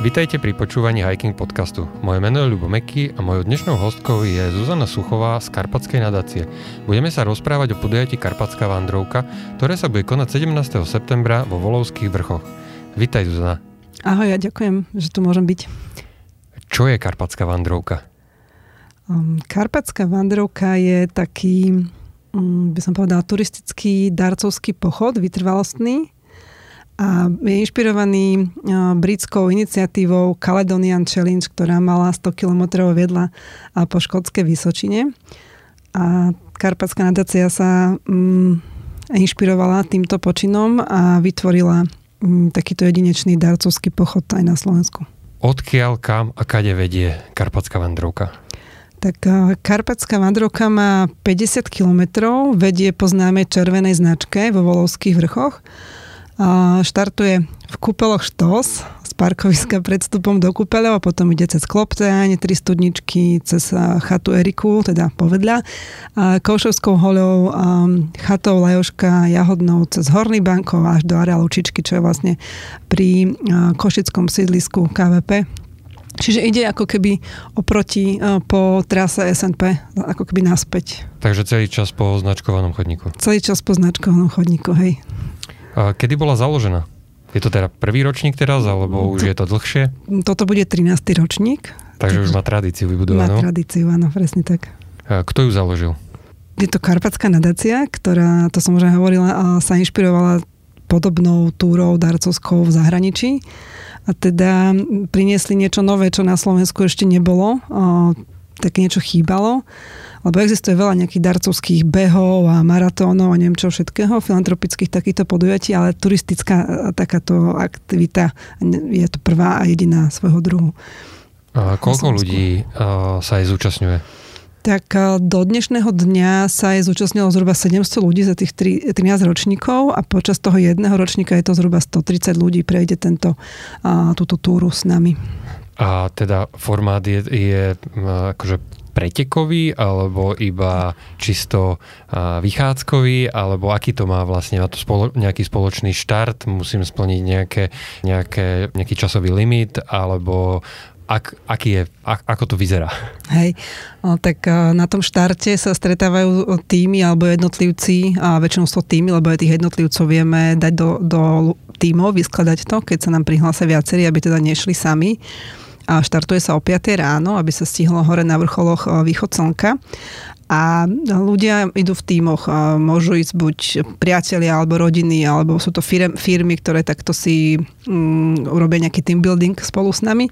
Vitajte pri počúvaní Hiking podcastu. Moje meno je Ľubo Meky a mojou dnešnou hostkou je Zuzana Suchová z Karpatskej nadácie. Budeme sa rozprávať o podujatí Karpatská vandrovka, ktoré sa bude konať 17. septembra vo Volovských vrchoch. Vitaj Zuzana. Ahoj, ja ďakujem, že tu môžem byť. Čo je Karpatská vandrovka? Um, Karpatská vandrovka je taký, um, by som povedala, turistický darcovský pochod, vytrvalostný, a je inšpirovaný britskou iniciatívou Caledonian Challenge, ktorá mala 100 km vedľa po škótskej Vysočine. A Karpatská nadácia sa mm, inšpirovala týmto počinom a vytvorila mm, takýto jedinečný darcovský pochod aj na Slovensku. Odkiaľ, kam a kade vedie Karpatská vandrovka? Tak Karpatská vandrovka má 50 kilometrov, vedie po známej červenej značke vo Volovských vrchoch Štartuje v kúpeloch Štos z parkoviska pred vstupom do kúpeľov a potom ide cez Klopteň, tri studničky, cez chatu Eriku, teda povedľa, Košovskou hoľou, chatou Lajoška, Jahodnou, cez Horný bankov až do areálu Čičky, čo je vlastne pri košickom sídlisku KVP. Čiže ide ako keby oproti po trase SNP, ako keby naspäť. Takže celý čas po značkovanom chodníku. Celý čas po značkovanom chodníku, hej. Kedy bola založená? Je to teda prvý ročník teraz, alebo už je to dlhšie? Toto bude 13. ročník. Takže už má tradíciu vybudovanú? Má tradíciu, áno, presne tak. Kto ju založil? Je to Karpatská nadácia, ktorá, to som už hovorila, sa inšpirovala podobnou túrou darcovskou v zahraničí. A teda priniesli niečo nové, čo na Slovensku ešte nebolo. Tak niečo chýbalo lebo existuje veľa nejakých darcovských behov a maratónov a neviem čo všetkého, filantropických takýchto podujatí, ale turistická e, takáto aktivita je to prvá a jediná svojho druhu. A koľko ľudí uh, sa aj zúčastňuje? Tak e, do dnešného dňa sa je zúčastnilo zhruba 700 ľudí za tých 3, 13 ročníkov a počas toho jedného ročníka je to zhruba 130 ľudí prejde tento, túto túru s nami. A teda formát je, je akože pretekový, alebo iba čisto vychádzkový, alebo aký to má vlastne, má to spolo, nejaký spoločný štart, musím splniť nejaké, nejaké, nejaký časový limit, alebo ak, aký je, ak, ako to vyzerá? Hej, no, tak na tom štarte sa stretávajú týmy alebo jednotlivci a väčšinou sú týmy, lebo aj tých jednotlivcov vieme dať do, do týmov, vyskladať to, keď sa nám prihlásia viacerí, aby teda nešli sami a štartuje sa o 5 ráno, aby sa stihlo hore na vrcholoch e, východ slnka. A ľudia idú v tímoch, e, môžu ísť buď priatelia alebo rodiny, alebo sú to firmy, ktoré takto si um, urobia nejaký team building spolu s nami.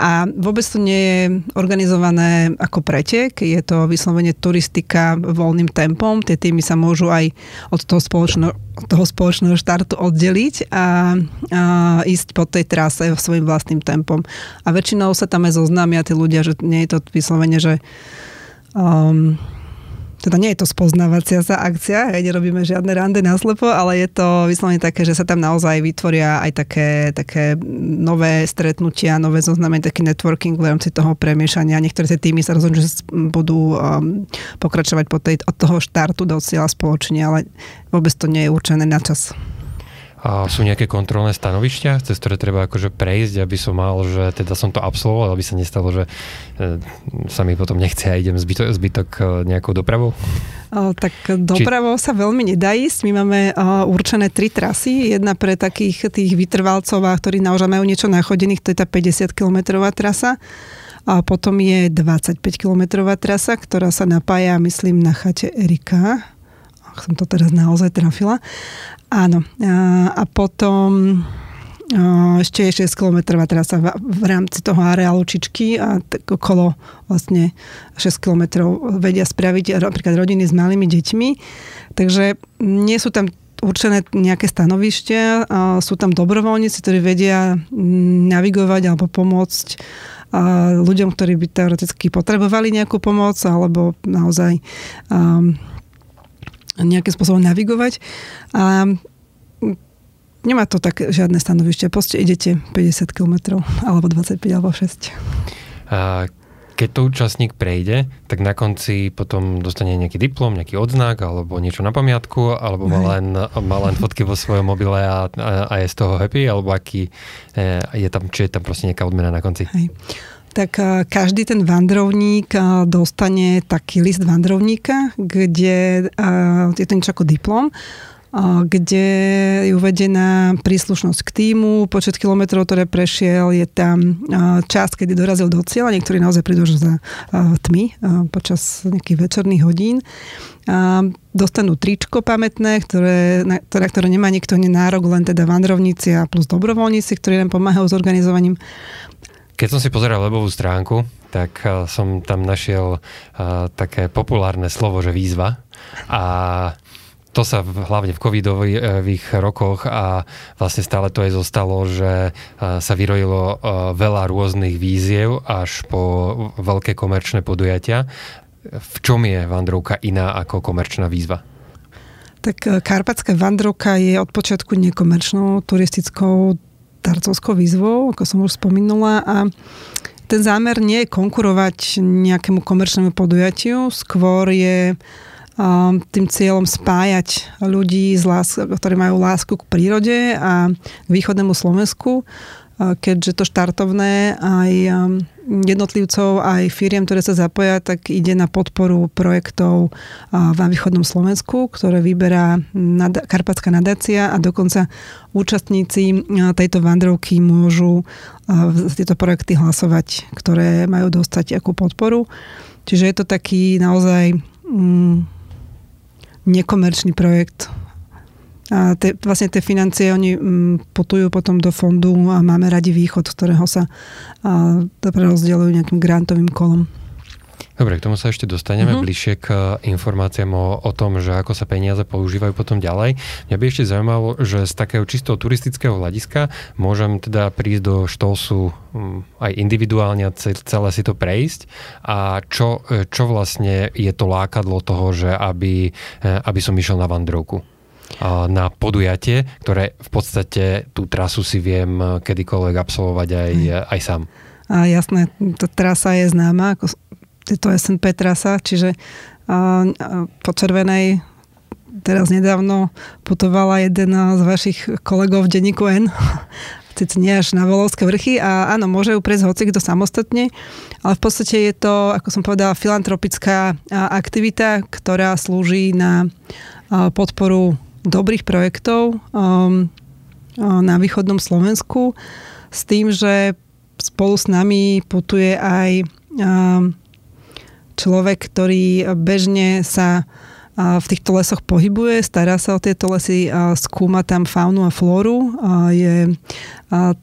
A vôbec to nie je organizované ako pretek, je to vyslovene turistika voľným tempom. Tie týmy sa môžu aj od toho spoločného, toho spoločného štartu oddeliť a, a ísť po tej trase svojim vlastným tempom. A väčšinou sa tam aj zoznámia tí ľudia, že nie je to vyslovene, že um, teda nie je to spoznávacia sa akcia, hej, nerobíme žiadne rande na slepo, ale je to vyslovene také, že sa tam naozaj vytvoria aj také, také nové stretnutia, nové zoznamenie, taký networking v rámci toho premiešania. Niektoré tie týmy sa rozhodnú, že budú um, pokračovať po tej, od toho štartu do cieľa spoločne, ale vôbec to nie je určené na čas. A sú nejaké kontrolné stanovišťa, cez ktoré treba akože prejsť, aby som mal, že teda som to absolvoval, aby sa nestalo, že e, sa mi potom nechce a idem zbytok, zbytok e, nejakou dopravou? Tak dopravou Či... sa veľmi nedá ísť. My máme určené tri trasy. Jedna pre takých tých vytrvalcov, ktorí naozaj majú niečo nachodených, to je tá 50-kilometrová trasa. A potom je 25-kilometrová trasa, ktorá sa napája, myslím, na chate Erika ak som to teraz naozaj trafila. Áno. A, a potom ešte je 6 km trasa v, v rámci toho areálu Čičky a tak okolo vlastne 6 km vedia spraviť napríklad rodiny s malými deťmi. Takže nie sú tam určené nejaké stanovište, sú tam dobrovoľníci, ktorí vedia navigovať alebo pomôcť ľuďom, ktorí by teoreticky potrebovali nejakú pomoc alebo naozaj um, nejakým spôsobom navigovať. A nemá to tak žiadne stanovište. Proste idete 50 km alebo 25 alebo 6. A keď to účastník prejde, tak na konci potom dostane nejaký diplom, nejaký odznak alebo niečo na pamiatku, alebo má len, má len fotky vo svojom mobile a, a, je z toho happy, alebo aký e, je tam, či je tam proste nejaká odmena na konci. Hej. Tak e, každý ten vandrovník e, dostane taký list vandrovníka, kde je to niečo ako diplom kde je uvedená príslušnosť k týmu, počet kilometrov, ktoré prešiel, je tam čas, kedy dorazil do cieľa, niektorí naozaj prídu za tmy počas nejakých večerných hodín. Dostanú tričko pamätné, ktoré, na, ktoré, ktoré nemá nikto nárok, len teda vandrovníci a plus dobrovoľníci, ktorí nám pomáhajú s organizovaním. Keď som si pozeral webovú stránku, tak som tam našiel uh, také populárne slovo, že výzva. A to sa v, hlavne v covidových rokoch a vlastne stále to aj zostalo, že sa vyrojilo veľa rôznych víziev až po veľké komerčné podujatia. V čom je vandrovka iná ako komerčná výzva? Tak Karpatská vandrovka je od počiatku nekomerčnou turistickou darcovskou výzvou, ako som už spomenula a ten zámer nie je konkurovať nejakému komerčnému podujatiu, skôr je tým cieľom spájať ľudí, z lás- ktorí majú lásku k prírode a k východnému Slovensku, keďže to štartovné aj jednotlivcov, aj firiem, ktoré sa zapoja, tak ide na podporu projektov v východnom Slovensku, ktoré vyberá Karpatská nadácia a dokonca účastníci tejto vandrovky môžu za tieto projekty hlasovať, ktoré majú dostať akú podporu. Čiže je to taký naozaj mm, nekomerčný projekt. A te, vlastne tie financie, oni m, mm, putujú potom do fondu a máme radi východ, z ktorého sa a, nejakým grantovým kolom. Dobre, k tomu sa ešte dostaneme uh-huh. bližšie k eh, informáciám o, o tom, že ako sa peniaze používajú potom ďalej. Mňa by ešte zaujímalo, že z takého čisto turistického hľadiska môžem teda prísť do Štolsu um, aj individuálne a celé si to prejsť a čo, eh, čo vlastne je to lákadlo toho, že aby, eh, aby som išiel na vandrovku na podujatie, ktoré v podstate tú trasu si viem kedykoľvek absolvovať aj, aj sám. A jasné, tá trasa je známa, ako je to SNP trasa, čiže po Červenej teraz nedávno putovala jeden z vašich kolegov v denníku N, sice nie až na Volovské vrchy a áno, môže ju prejsť hoci kto samostatne, ale v podstate je to, ako som povedala, filantropická aktivita, ktorá slúži na podporu dobrých projektov um, na východnom Slovensku s tým, že spolu s nami putuje aj um, človek, ktorý bežne sa v týchto lesoch pohybuje, stará sa o tieto lesy, skúma tam faunu a flóru. Je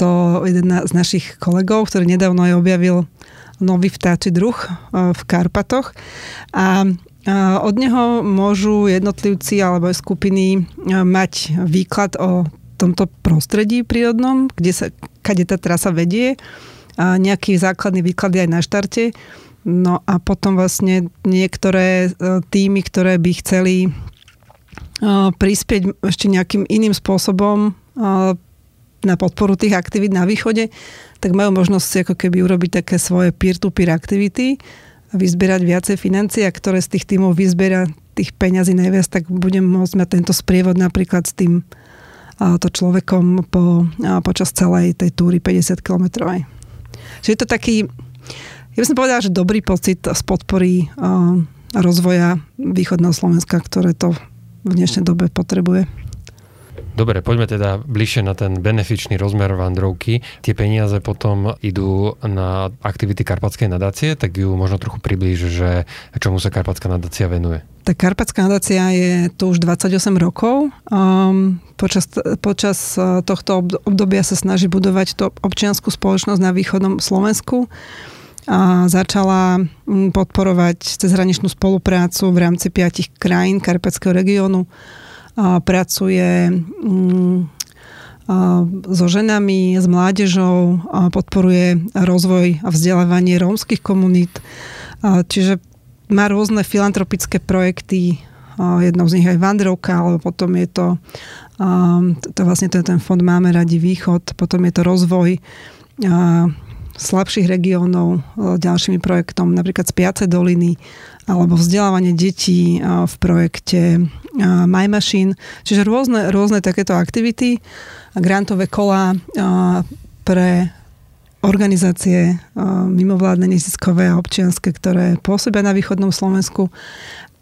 to jeden z našich kolegov, ktorý nedávno aj objavil nový vtáči druh v Karpatoch. A od neho môžu jednotlivci alebo skupiny mať výklad o tomto prostredí prírodnom, kde sa, kade tá trasa vedie. A nejaký základný výklad aj na štarte No a potom vlastne niektoré e, týmy, ktoré by chceli e, prispieť ešte nejakým iným spôsobom e, na podporu tých aktivít na východe, tak majú možnosť ako keby urobiť také svoje peer-to-peer aktivity a vyzberať viacej financií a ktoré z tých týmov vyzbiera tých peňazí najviac, tak budem môcť mať tento sprievod napríklad s tým to človekom po, počas celej tej túry 50 kilometrovej. Čiže je to taký ja by som povedala, že dobrý pocit z podpory rozvoja východného Slovenska, ktoré to v dnešnej dobe potrebuje. Dobre, poďme teda bližšie na ten benefičný rozmer vandrovky. Tie peniaze potom idú na aktivity Karpatskej nadácie, tak ju možno trochu priblíž, že čomu sa Karpatská nadácia venuje. Tak Karpatská nadácia je tu už 28 rokov. Um, počas, počas tohto obdobia sa snaží budovať to občianskú spoločnosť na východnom Slovensku a začala mm, podporovať cezhraničnú spoluprácu v rámci piatich krajín Karpatského regiónu. Pracuje mm, so ženami, s mládežou, podporuje rozvoj a vzdelávanie rómskych komunít. Čiže má rôzne filantropické projekty, jednou z nich aj Vandrovka, alebo potom je to, to vlastne to je ten fond Máme radi východ, potom je to rozvoj slabších regiónov ďalšími projektom, napríklad Spiace doliny alebo vzdelávanie detí v projekte My Machine. Čiže rôzne, rôzne takéto aktivity, grantové kola pre organizácie mimovládne, neziskové a občianske, ktoré pôsobia na východnom Slovensku.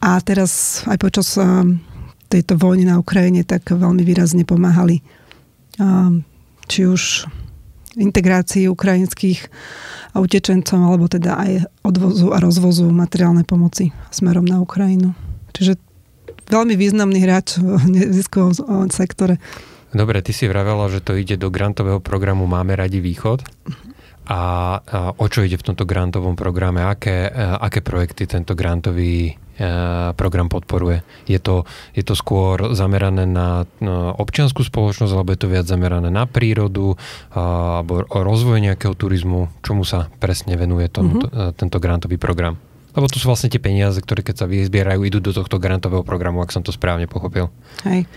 A teraz aj počas tejto vojny na Ukrajine tak veľmi výrazne pomáhali či už integrácii ukrajinských utečencov, alebo teda aj odvozu a rozvozu materiálnej pomoci smerom na Ukrajinu. Čiže veľmi významný hráč v neziskovom sektore. Dobre, ty si vravela, že to ide do grantového programu Máme radi východ. A, o čo ide v tomto grantovom programe? Aké, aké projekty tento grantový Eh, program podporuje. Je to, je to skôr zamerané na, občianskú spoločnosť, alebo je to viac zamerané na prírodu, alebo rozvoj nejakého turizmu? Čomu sa presne venuje tom, mm-hmm. tento grantový program? Lebo to sú vlastne tie peniaze, ktoré keď sa vyzbierajú, idú do tohto grantového programu, ak som to správne pochopil. Hej.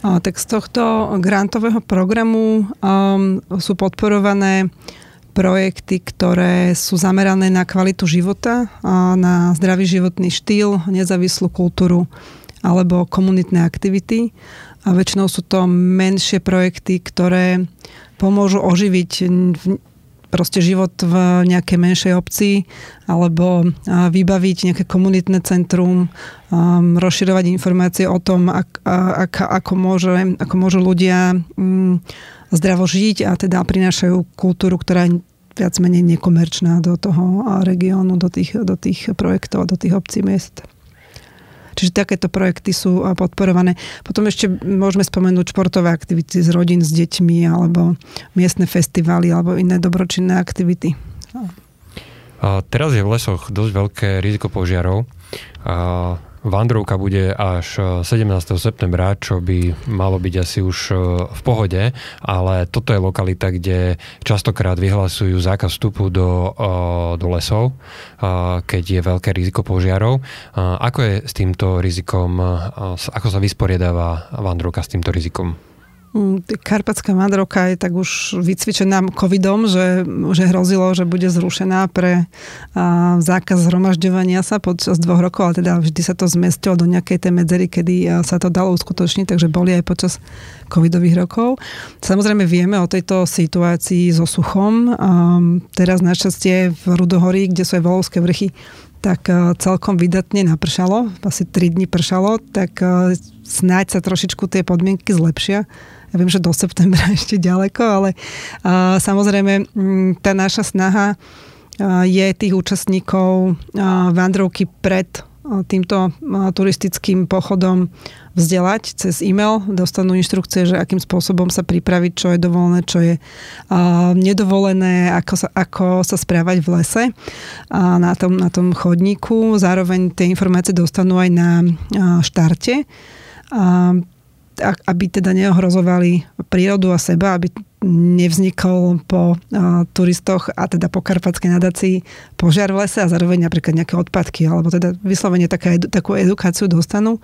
O, tak z tohto grantového programu um, sú podporované projekty, ktoré sú zamerané na kvalitu života, na zdravý životný štýl, nezávislú kultúru alebo komunitné aktivity. A väčšinou sú to menšie projekty, ktoré pomôžu oživiť proste život v nejakej menšej obci alebo vybaviť nejaké komunitné centrum, rozširovať informácie o tom, ak, ak, ako, môže, ako môžu ľudia mm, zdravo žiť a teda prinášajú kultúru, ktorá je viac menej nekomerčná do toho regiónu, do tých, do tých projektov, do tých obcí miest. Čiže takéto projekty sú podporované. Potom ešte môžeme spomenúť športové aktivity z rodín s deťmi alebo miestne festivály alebo iné dobročinné aktivity. A teraz je v lesoch dosť veľké riziko požiarov. A Vandrovka bude až 17. E, septembra, čo by malo byť asi už e, v pohode, ale toto je lokalita, kde častokrát vyhlasujú zákaz vstupu do, e, do lesov, keď je veľké riziko požiarov. Ako je s týmto rizikom, ako sa vysporiadáva Vandrovka s týmto rizikom? Mm, Karpatská Madroka je tak už vycvičená covidom, že, že hrozilo, že bude zrušená pre a, zákaz zhromažďovania sa počas dvoch rokov, ale teda vždy sa to zmestilo do nejakej tej medzery, kedy sa to dalo uskutočniť, takže boli aj počas covidových rokov. Samozrejme vieme o tejto situácii so suchom. A, teraz našťastie v Rudohorí, kde sú aj Volovské vrchy, tak celkom vydatne napršalo, asi 3 dní pršalo, tak snáď sa trošičku tie podmienky zlepšia ja viem, že do septembra ešte ďaleko, ale a, samozrejme tá naša snaha je tých účastníkov vandrovky pred týmto turistickým pochodom vzdelať cez e-mail. Dostanú inštrukcie, že akým spôsobom sa pripraviť, čo je dovolené, čo je nedovolené, ako sa, ako sa správať v lese na tom, na tom chodníku. Zároveň tie informácie dostanú aj na štarte aby teda neohrozovali prírodu a seba, aby nevznikol po turistoch a teda po karpatskej nadácii požiar v lese a zároveň napríklad nejaké odpadky, alebo teda vyslovene taká, takú edukáciu dostanú.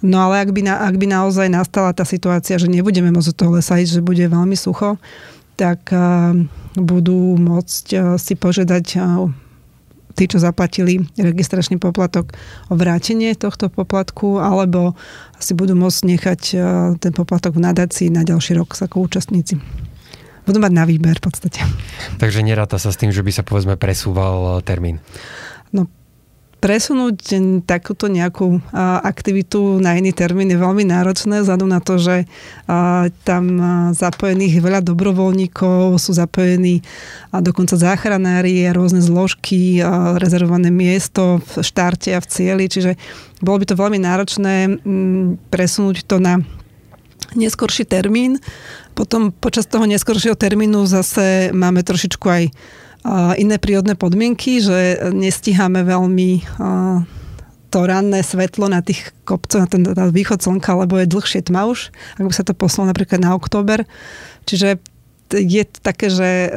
No ale ak by, na, ak by naozaj nastala tá situácia, že nebudeme môcť do toho lesa ísť, že bude veľmi sucho, tak budú môcť si požiadať tí, čo zaplatili registračný poplatok o vrátenie tohto poplatku, alebo si budú môcť nechať e, ten poplatok v nadácii na ďalší rok ako účastníci. Budú mať na výber v podstate. Takže neráta sa s tým, že by sa povedzme presúval e, termín? No presunúť takúto nejakú aktivitu na iný termín je veľmi náročné, vzhľadom na to, že tam zapojených veľa dobrovoľníkov, sú zapojení a dokonca záchranári, rôzne zložky, rezervované miesto v štarte a v cieli, čiže bolo by to veľmi náročné presunúť to na neskorší termín. Potom počas toho neskoršieho termínu zase máme trošičku aj iné prírodné podmienky, že nestíhame veľmi to ranné svetlo na tých kopcoch, na ten na východ slnka, lebo je dlhšie tma už, ak by sa to poslalo napríklad na október. Čiže je také, že e,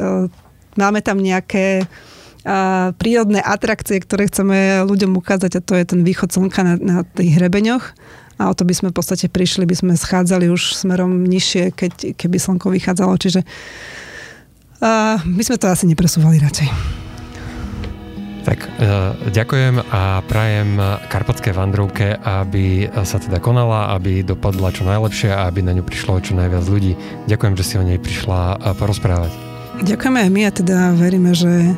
máme tam nejaké prírodné atrakcie, ktoré chceme ľuďom ukázať a to je ten východ slnka na, na tých hrebeňoch a o to by sme v podstate prišli, by sme schádzali už smerom nižšie, keď, keby slnko vychádzalo. Čiže Uh, my sme to asi nepresúvali radšej. Tak e, ďakujem a prajem karpatskej vandrovke, aby sa teda konala, aby dopadla čo najlepšie a aby na ňu prišlo čo najviac ľudí. Ďakujem, že si o nej prišla porozprávať. Ďakujeme aj my a teda veríme, že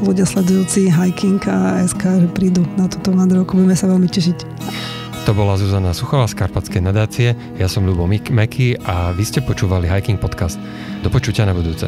ľudia sledujúci hiking a SK prídu na túto vandrovku. Budeme sa veľmi tešiť. To bola Zuzana Suchová z Karpatskej nadácie, ja som Ľubo Meky a vy ste počúvali Hiking Podcast. Do počutia na budúce.